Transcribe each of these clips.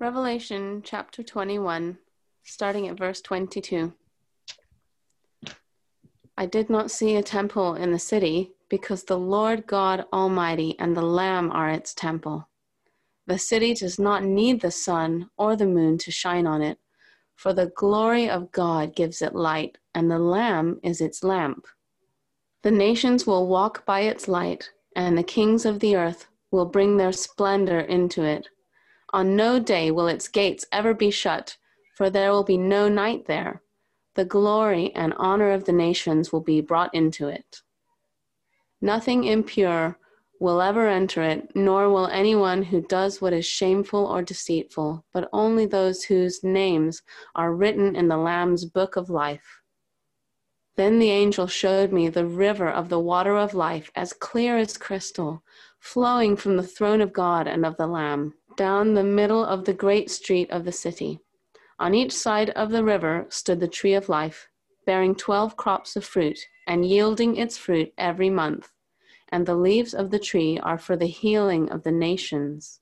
Revelation chapter 21, starting at verse 22. I did not see a temple in the city because the Lord God Almighty and the Lamb are its temple. The city does not need the sun or the moon to shine on it, for the glory of God gives it light, and the Lamb is its lamp. The nations will walk by its light, and the kings of the earth will bring their splendor into it. On no day will its gates ever be shut, for there will be no night there. The glory and honor of the nations will be brought into it. Nothing impure will ever enter it, nor will anyone who does what is shameful or deceitful, but only those whose names are written in the Lamb's book of life. Then the angel showed me the river of the water of life, as clear as crystal, flowing from the throne of God and of the Lamb, down the middle of the great street of the city. On each side of the river stood the tree of life, bearing twelve crops of fruit, and yielding its fruit every month. And the leaves of the tree are for the healing of the nations.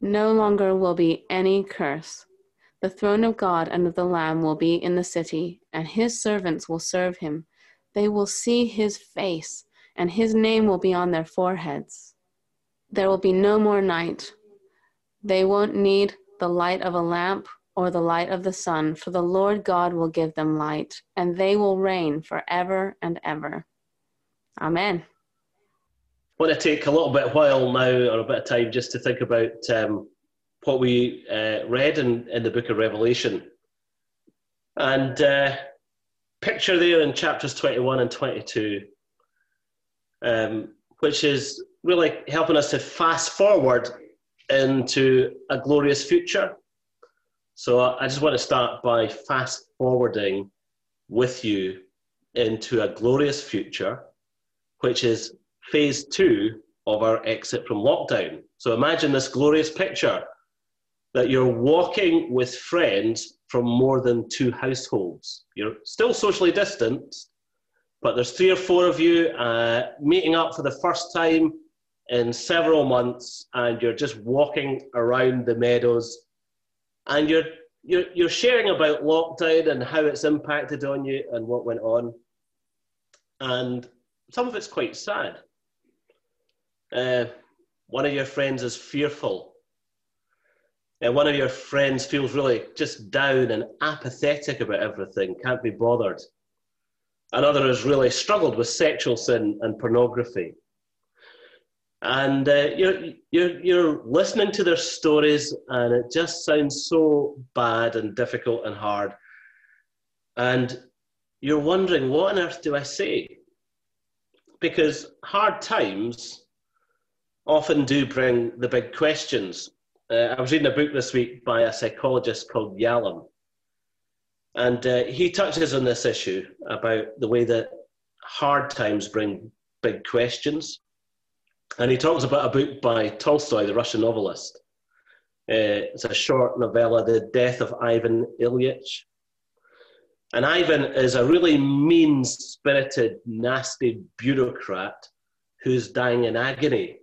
No longer will be any curse. The throne of God and of the Lamb will be in the city, and his servants will serve him. They will see his face, and his name will be on their foreheads. There will be no more night. They won't need the light of a lamp or the light of the sun, for the Lord God will give them light, and they will reign forever and ever. Amen. I want to take a little bit of while now, or a bit of time, just to think about um, what we uh, read in, in the book of Revelation. And uh, picture there in chapters 21 and 22, um, which is really helping us to fast forward into a glorious future so I just want to start by fast forwarding with you into a glorious future, which is phase two of our exit from lockdown. So imagine this glorious picture that you're walking with friends from more than two households. You're still socially distanced, but there's three or four of you uh, meeting up for the first time in several months, and you're just walking around the meadows and you're, you're, you're sharing about lockdown and how it's impacted on you and what went on. And some of it's quite sad. Uh, one of your friends is fearful. And one of your friends feels really just down and apathetic about everything, can't be bothered. Another has really struggled with sexual sin and pornography and uh, you're, you're, you're listening to their stories and it just sounds so bad and difficult and hard. And you're wondering what on earth do i say? Because hard times often do bring the big questions. Uh, i was reading a book this week by a psychologist called yalom. And uh, he touches on this issue about the way that hard times bring big questions and he talks about a book by Tolstoy, the Russian novelist. Uh, it's a short novella, The Death of Ivan Ilyich. And Ivan is a really mean spirited, nasty bureaucrat who's dying in agony.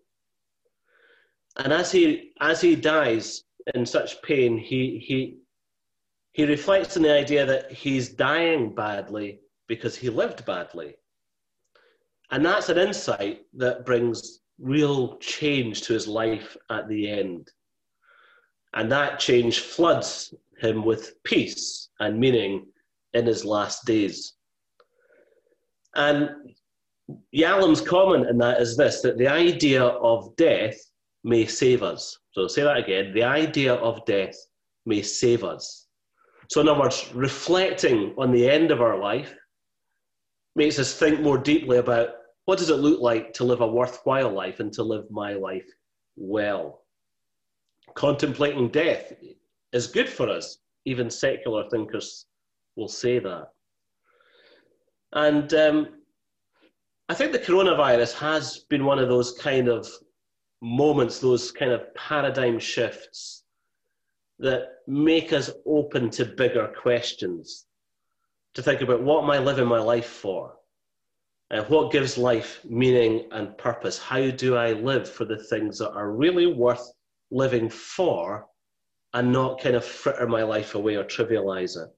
And as he, as he dies in such pain, he, he, he reflects on the idea that he's dying badly because he lived badly. And that's an insight that brings real change to his life at the end. And that change floods him with peace and meaning in his last days. And Yalom's comment in that is this that the idea of death may save us. So say that again the idea of death may save us. So, in other words, reflecting on the end of our life makes us think more deeply about what does it look like to live a worthwhile life and to live my life well? Contemplating death is good for us. Even secular thinkers will say that. And um, I think the coronavirus has been one of those kind of moments, those kind of paradigm shifts that make us open to bigger questions. To think about what am I living my life for? Uh, what gives life meaning and purpose? How do I live for the things that are really worth living for and not kind of fritter my life away or trivialize it.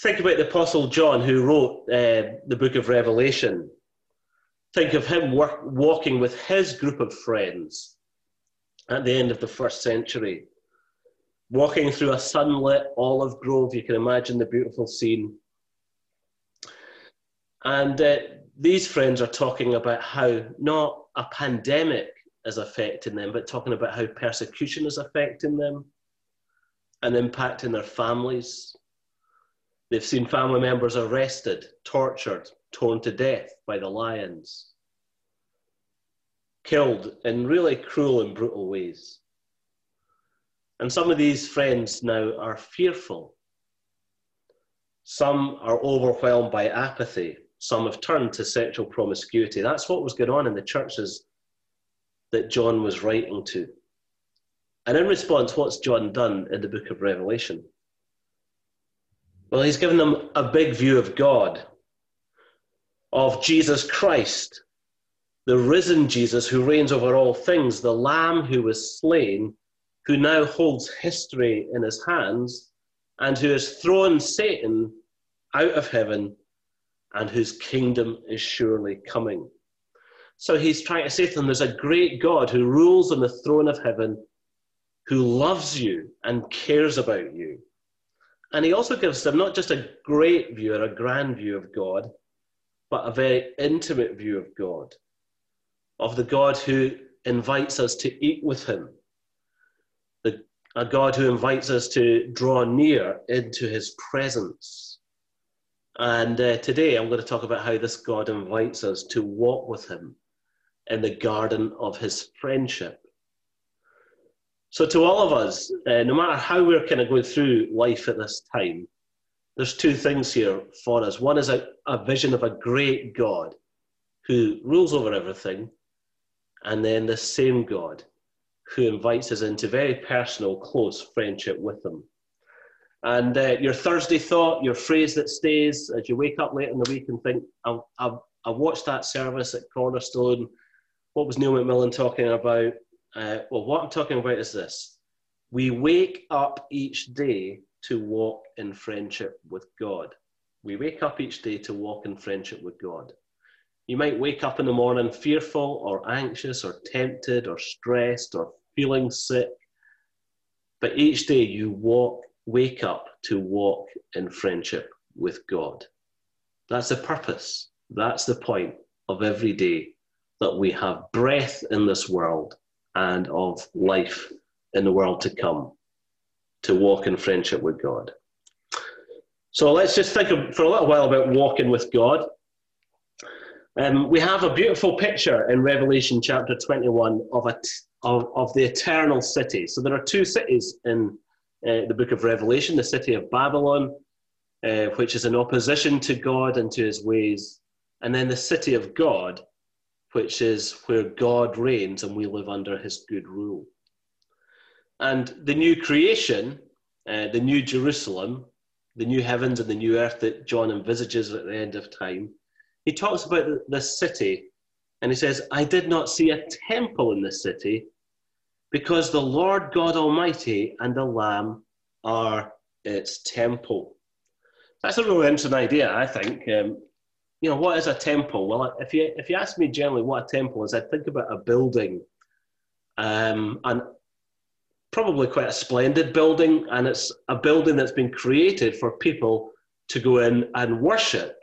Think about the Apostle John who wrote uh, the book of Revelation. Think of him work, walking with his group of friends at the end of the first century, walking through a sunlit olive grove. You can imagine the beautiful scene. And uh, these friends are talking about how not a pandemic is affecting them, but talking about how persecution is affecting them and impacting their families. They've seen family members arrested, tortured, torn to death by the lions, killed in really cruel and brutal ways. And some of these friends now are fearful. Some are overwhelmed by apathy. Some have turned to sexual promiscuity. That's what was going on in the churches that John was writing to. And in response, what's John done in the book of Revelation? Well, he's given them a big view of God, of Jesus Christ, the risen Jesus who reigns over all things, the Lamb who was slain, who now holds history in his hands, and who has thrown Satan out of heaven, and whose kingdom is surely coming. So he's trying to say to them there's a great God who rules on the throne of heaven, who loves you and cares about you. And he also gives them not just a great view or a grand view of God, but a very intimate view of God, of the God who invites us to eat with him, the, a God who invites us to draw near into his presence. And uh, today I'm going to talk about how this God invites us to walk with him in the garden of his friendship. So, to all of us, uh, no matter how we're kind of going through life at this time, there's two things here for us. One is a, a vision of a great God who rules over everything, and then the same God who invites us into very personal, close friendship with Him. And uh, your Thursday thought, your phrase that stays as you wake up late in the week and think, I've, I've, I've watched that service at Cornerstone what was Neil McMillan talking about? Uh, well, what I'm talking about is this we wake up each day to walk in friendship with God. We wake up each day to walk in friendship with God. You might wake up in the morning fearful or anxious or tempted or stressed or feeling sick. But each day you walk, wake up to walk in friendship with God. That's the purpose. That's the point of every day that we have breath in this world and of life in the world to come to walk in friendship with God. So let's just think for a little while about walking with God. Um, we have a beautiful picture in Revelation chapter 21 of, a, of, of the eternal city. So there are two cities in uh, the book of Revelation the city of Babylon, uh, which is in opposition to God and to his ways, and then the city of God, which is where God reigns and we live under his good rule. And the new creation, uh, the new Jerusalem, the new heavens and the new earth that John envisages at the end of time, he talks about this city and he says, I did not see a temple in this city because the Lord God Almighty and the Lamb are its temple. That's a really interesting idea, I think. Um, you know, what is a temple? Well, if you if you ask me generally what a temple is, I think about a building, um, and probably quite a splendid building, and it's a building that's been created for people to go in and worship.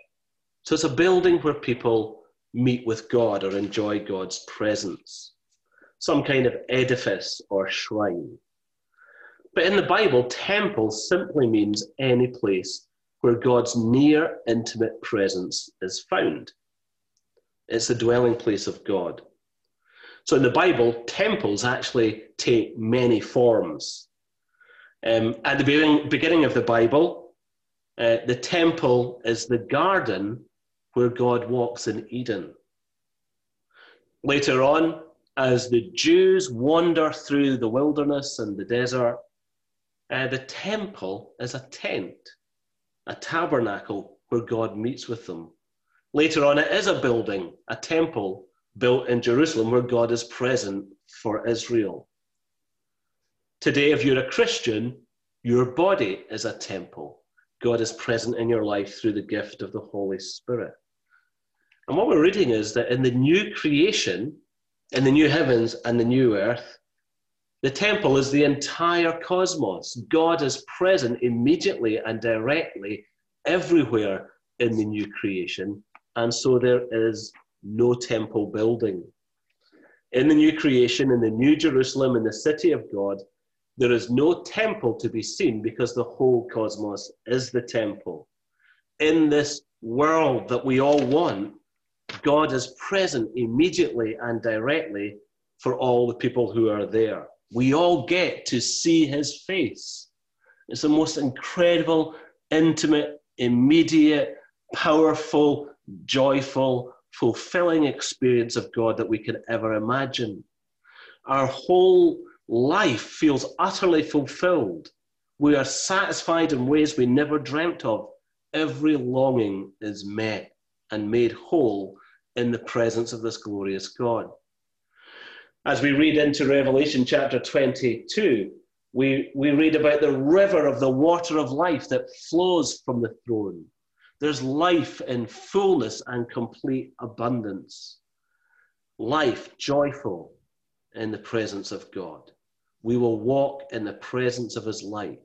So it's a building where people meet with God or enjoy God's presence, some kind of edifice or shrine. But in the Bible, temple simply means any place where God's near intimate presence is found. It's the dwelling place of God. So in the Bible, temples actually take many forms. Um, at the beginning, of the Bible, uh, the temple is the garden where God walks in Eden. Later on, as the Jews wander through the wilderness and the desert, uh, the temple is a tent a tabernacle where God meets with them. Later on, it is a building, a temple built in Jerusalem where God is present for Israel. Today, if you're a Christian, your body is a temple. God is present in your life through the gift of the Holy Spirit. And what we're reading is that in the new creation, in the new heavens and the new earth, the temple is the entire cosmos. God is present immediately and directly everywhere in the new creation. And so there is no temple building. In the new creation, in the new Jerusalem, in the city of God, there is no temple to be seen because the whole cosmos is the temple. In this world that we all want, God is present immediately and directly for all the people who are there. We all get to see his face. It's the most incredible, intimate, immediate, powerful, joyful, fulfilling experience of God that we can ever imagine. Our whole life feels utterly fulfilled. We are satisfied in ways we never dreamt of. Every longing is met and made whole in the presence of this glorious God. As we read into Revelation chapter 22, we, we read about the river of the water of life that flows from the throne. There's life in fullness and complete abundance. Life joyful in the presence of God. We will walk in the presence of His light.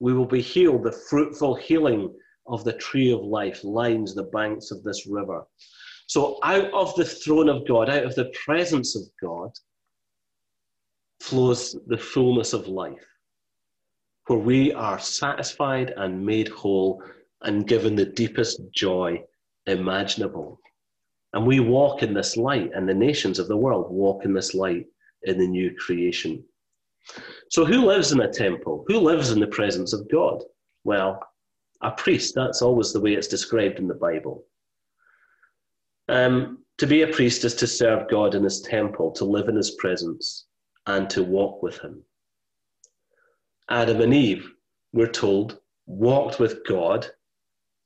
We will be healed. The fruitful healing of the tree of life lines the banks of this river. So, out of the throne of God, out of the presence of God, flows the fullness of life, where we are satisfied and made whole and given the deepest joy imaginable. And we walk in this light, and the nations of the world walk in this light in the new creation. So, who lives in a temple? Who lives in the presence of God? Well, a priest. That's always the way it's described in the Bible. Um, to be a priest is to serve God in his temple, to live in his presence, and to walk with him. Adam and Eve, we're told, walked with God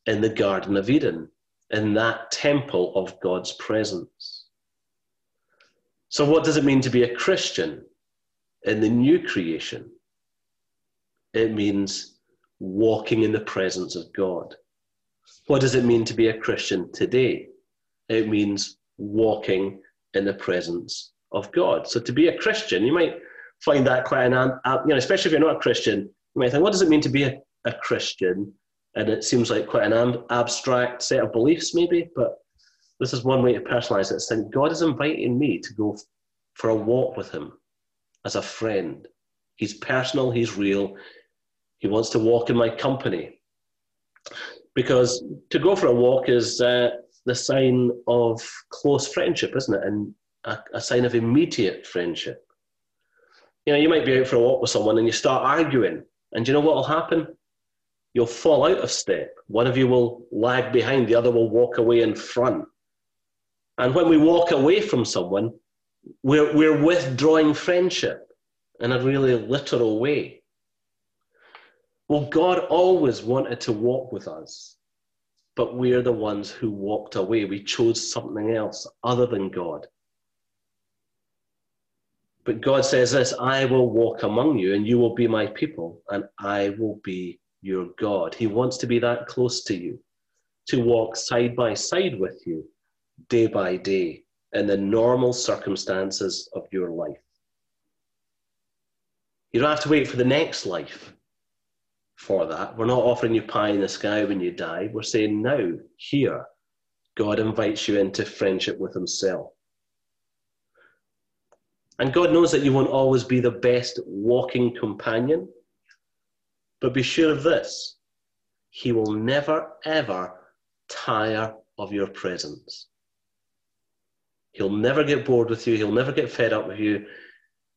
in the Garden of Eden, in that temple of God's presence. So, what does it mean to be a Christian in the new creation? It means walking in the presence of God. What does it mean to be a Christian today? It means walking in the presence of God. So, to be a Christian, you might find that quite an, you know, especially if you're not a Christian, you might think, what does it mean to be a, a Christian? and it seems like quite an abstract set of beliefs, maybe. But this is one way to personalize it. Saying God is inviting me to go for a walk with Him as a friend. He's personal. He's real. He wants to walk in my company. Because to go for a walk is uh, the sign of close friendship, isn't it? And a, a sign of immediate friendship. You know, you might be out for a walk with someone and you start arguing, and you know what will happen? you'll fall out of step. One of you will lag behind, the other will walk away in front. And when we walk away from someone, we're, we're withdrawing friendship in a really literal way. Well, God always wanted to walk with us, but we're the ones who walked away. We chose something else other than God. But God says this I will walk among you, and you will be my people, and I will be your God. He wants to be that close to you, to walk side by side with you, day by day, in the normal circumstances of your life. You don't have to wait for the next life for that. We're not offering you pie in the sky when you die. We're saying now, here, God invites you into friendship with Himself. And God knows that you won't always be the best walking companion. But be sure of this He will never, ever tire of your presence. He'll never get bored with you. He'll never get fed up with you.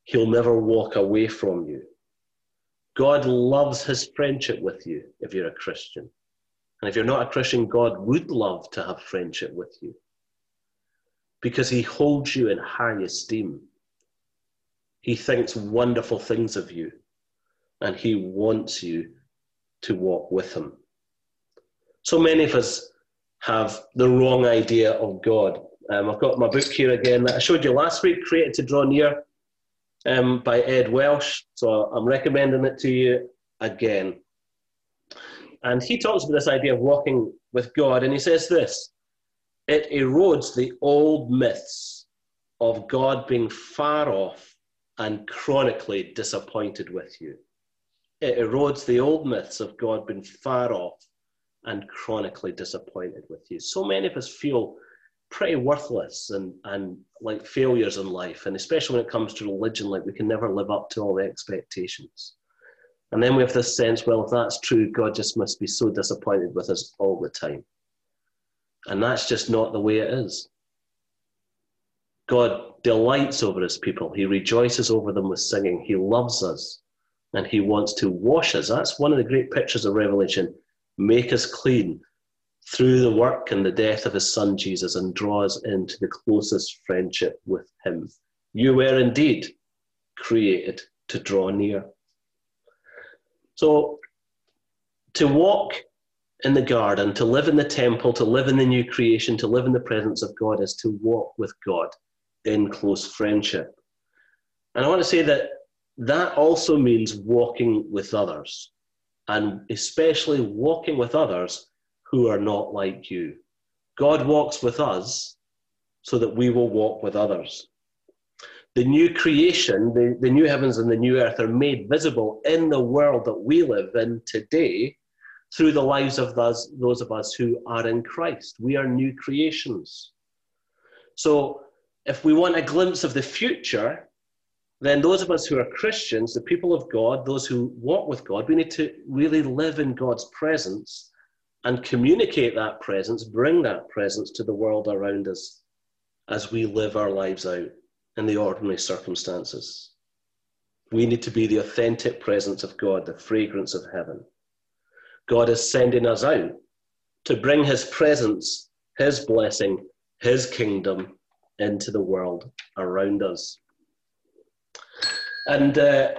He'll never walk away from you. God loves his friendship with you if you're a Christian. And if you're not a Christian, God would love to have friendship with you because he holds you in high esteem. He thinks wonderful things of you and He wants you to walk with Him. So many of us have the wrong idea of God. Um, I've got my book here again that I showed you last week, Created to Draw Near. Um, by Ed Welch. So I'm recommending it to you again. And he talks about this idea of walking with God, and he says this it erodes the old myths of God being far off and chronically disappointed with you. It erodes the old myths of God being far off and chronically disappointed with you. So many of us feel pretty worthless and, and like failures in life, and especially when it comes to religion, like we can never live up to all the expectations. And then we have this sense, well, if that's true, God just must be so disappointed with us all the time. And that's just not the way it is. God delights over his people. He rejoices over them with singing. He loves us and he wants to wash us. That's one of the great pictures of Revelation. Make us clean through the work and the death of his son Jesus and draw us into the closest friendship with him. You were indeed created to draw near. So, to walk in the garden, to live in the temple, to live in the new creation, to live in the presence of God is to walk with God in close friendship. And I want to say that that also means walking with others, and especially walking with others who are not like you. God walks with us so that we will walk with others. The new creation, the, the new heavens and the new earth are made visible in the world that we live in today through the lives of those, those of us who are in Christ. We are new creations. So if we want a glimpse of the future, then those of us who are Christians, the people of God, those who walk with God, we need to really live in God's presence and communicate that presence, bring that presence to the world around us as we live our lives out in the ordinary circumstances. We need to be the authentic presence of God, the fragrance of heaven. God is sending us out to bring His presence, His blessing, His kingdom into the world around us. And uh,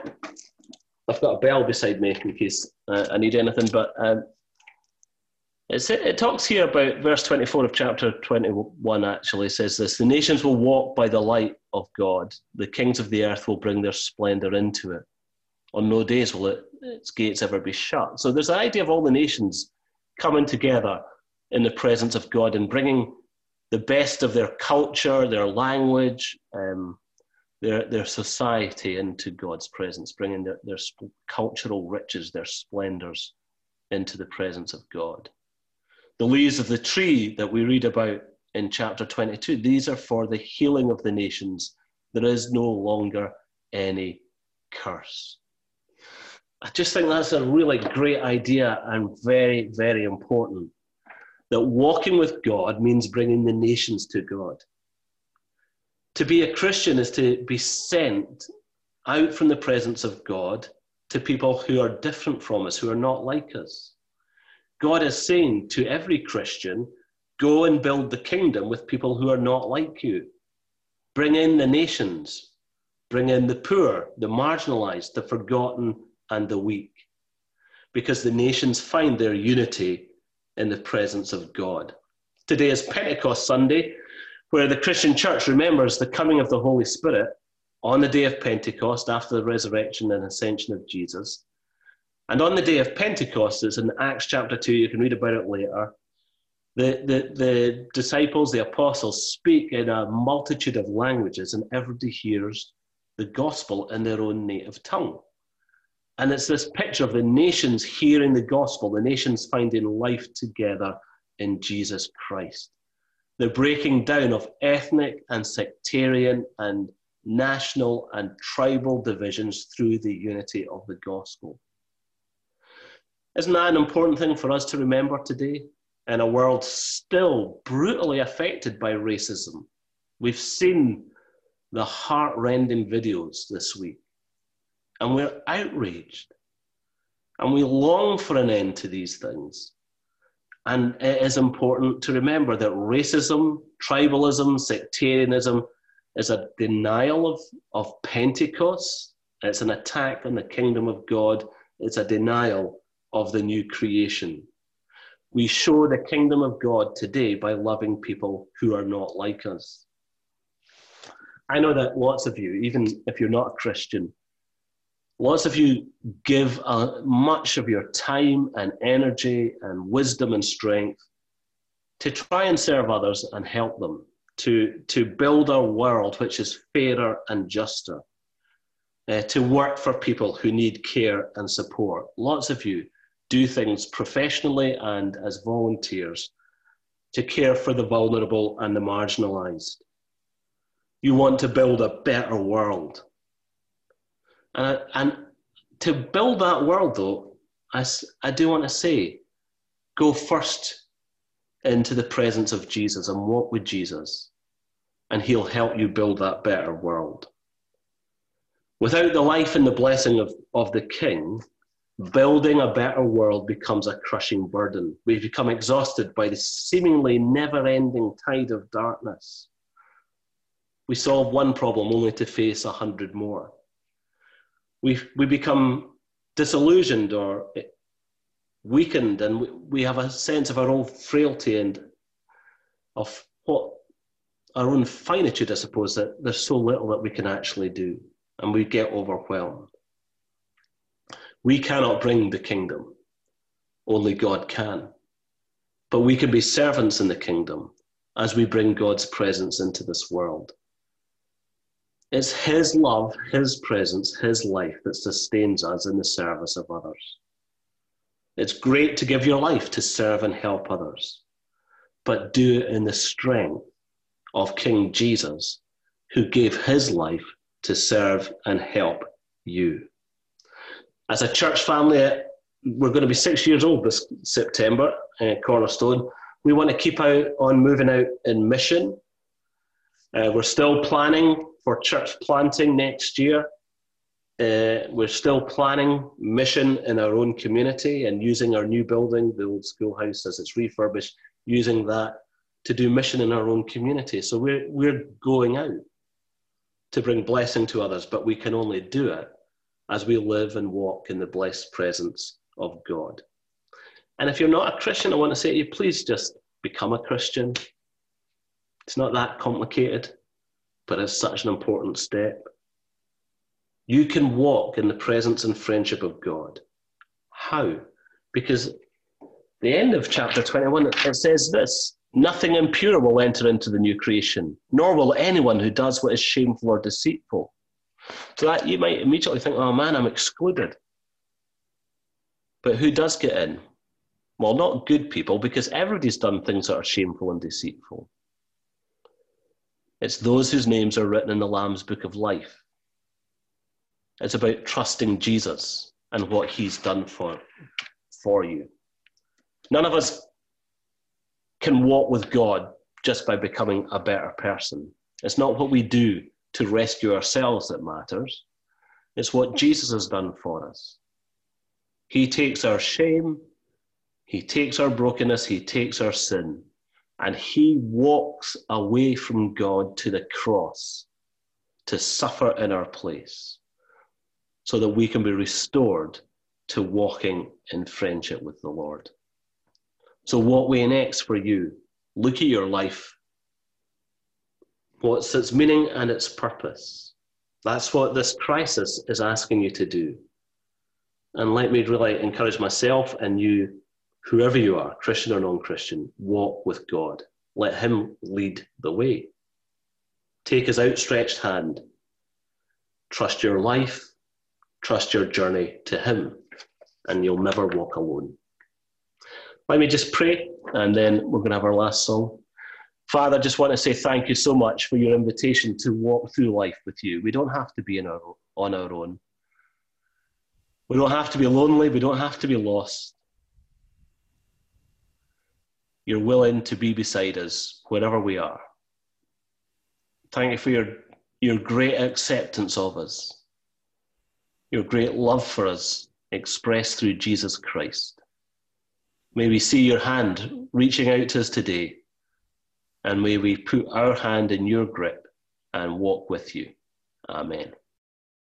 I've got a bell beside me in case uh, I need anything, but um, it talks here about verse 24 of chapter 21 actually says this The nations will walk by the light of God, the kings of the earth will bring their splendor into it. On no days will it, its gates ever be shut. So there's an idea of all the nations coming together in the presence of God and bringing the best of their culture, their language, um, their, their society into God's presence, bringing their, their cultural riches, their splendors into the presence of God. The leaves of the tree that we read about in chapter 22, these are for the healing of the nations. There is no longer any curse. I just think that's a really great idea and very, very important. That walking with God means bringing the nations to God. To be a Christian is to be sent out from the presence of God to people who are different from us, who are not like us. God is saying to every Christian, go and build the kingdom with people who are not like you. Bring in the nations, bring in the poor, the marginalized, the forgotten, and the weak. Because the nations find their unity in the presence of God. Today is Pentecost Sunday, where the Christian church remembers the coming of the Holy Spirit on the day of Pentecost after the resurrection and ascension of Jesus. And on the day of Pentecost, it's in Acts chapter 2, you can read about it later. The, the, the disciples, the apostles, speak in a multitude of languages, and everybody hears the gospel in their own native tongue. And it's this picture of the nations hearing the gospel, the nations finding life together in Jesus Christ. The breaking down of ethnic and sectarian and national and tribal divisions through the unity of the gospel. Isn't that an important thing for us to remember today in a world still brutally affected by racism? We've seen the heart rending videos this week, and we're outraged. And we long for an end to these things. And it is important to remember that racism, tribalism, sectarianism is a denial of, of Pentecost. It's an attack on the kingdom of God. It's a denial of the new creation. We show the kingdom of God today by loving people who are not like us. I know that lots of you, even if you're not a Christian, lots of you give much of your time and energy and wisdom and strength to try and serve others and help them, to, to build a world which is fairer and juster, uh, to work for people who need care and support. Lots of you do things professionally and as volunteers to care for the vulnerable and the marginalized. You want to build a better world. And, and to build that world, though, I, I do want to say go first into the presence of Jesus and walk with Jesus, and He'll help you build that better world. Without the life and the blessing of, of the King, building a better world becomes a crushing burden. We become exhausted by the seemingly never ending tide of darkness. We solve one problem only to face a hundred more. We, we become disillusioned or weakened, and we, we have a sense of our own frailty and of what our own finitude, I suppose, that there's so little that we can actually do, and we get overwhelmed. We cannot bring the kingdom, only God can. But we can be servants in the kingdom as we bring God's presence into this world. It's His love, His presence, His life that sustains us in the service of others. It's great to give your life to serve and help others, but do it in the strength of King Jesus, who gave his life to serve and help you. As a church family, we're going to be six years old this September, uh, Cornerstone. We want to keep out on moving out in mission. Uh, we're still planning for church planting next year. Uh, we're still planning mission in our own community and using our new building, the old schoolhouse as it's refurbished, using that to do mission in our own community. So we're, we're going out to bring blessing to others, but we can only do it as we live and walk in the blessed presence of God. And if you're not a Christian, I want to say to you, please just become a Christian. It's not that complicated but it's such an important step. You can walk in the presence and friendship of God. How? Because the end of chapter 21, it says this Nothing impure will enter into the new creation, nor will anyone who does what is shameful or deceitful. So that you might immediately think, oh man, I'm excluded. But who does get in? Well, not good people, because everybody's done things that are shameful and deceitful. It's those whose names are written in the Lamb's book of life. It's about trusting Jesus and what he's done for, for you. None of us can walk with God just by becoming a better person. It's not what we do to rescue ourselves that matters, it's what Jesus has done for us. He takes our shame, He takes our brokenness, He takes our sin, and he walks away from God to the cross to suffer in our place so that we can be restored to walking in friendship with the Lord. So, what way next for you? Look at your life. What's its meaning and its purpose? That's what this crisis is asking you to do. And let me really encourage myself and you whoever you are, Christian or non Christian, walk with God. Let Him lead the way. Take His outstretched hand. Trust your life, trust your journey to Him, and you'll never walk alone. Let me just pray, and then we're going to have our last song. Father, I just want to say thank you so much for your invitation to walk through life with you. We don't have to be our, on our own. We don't have to be lonely. We don't have to be lost you're willing to be beside us wherever we are. Thank you for your, your great acceptance of us, your great love for us expressed through Jesus Christ. May we see your hand reaching out to us today, and may we put our hand in your grip and walk with you. Amen.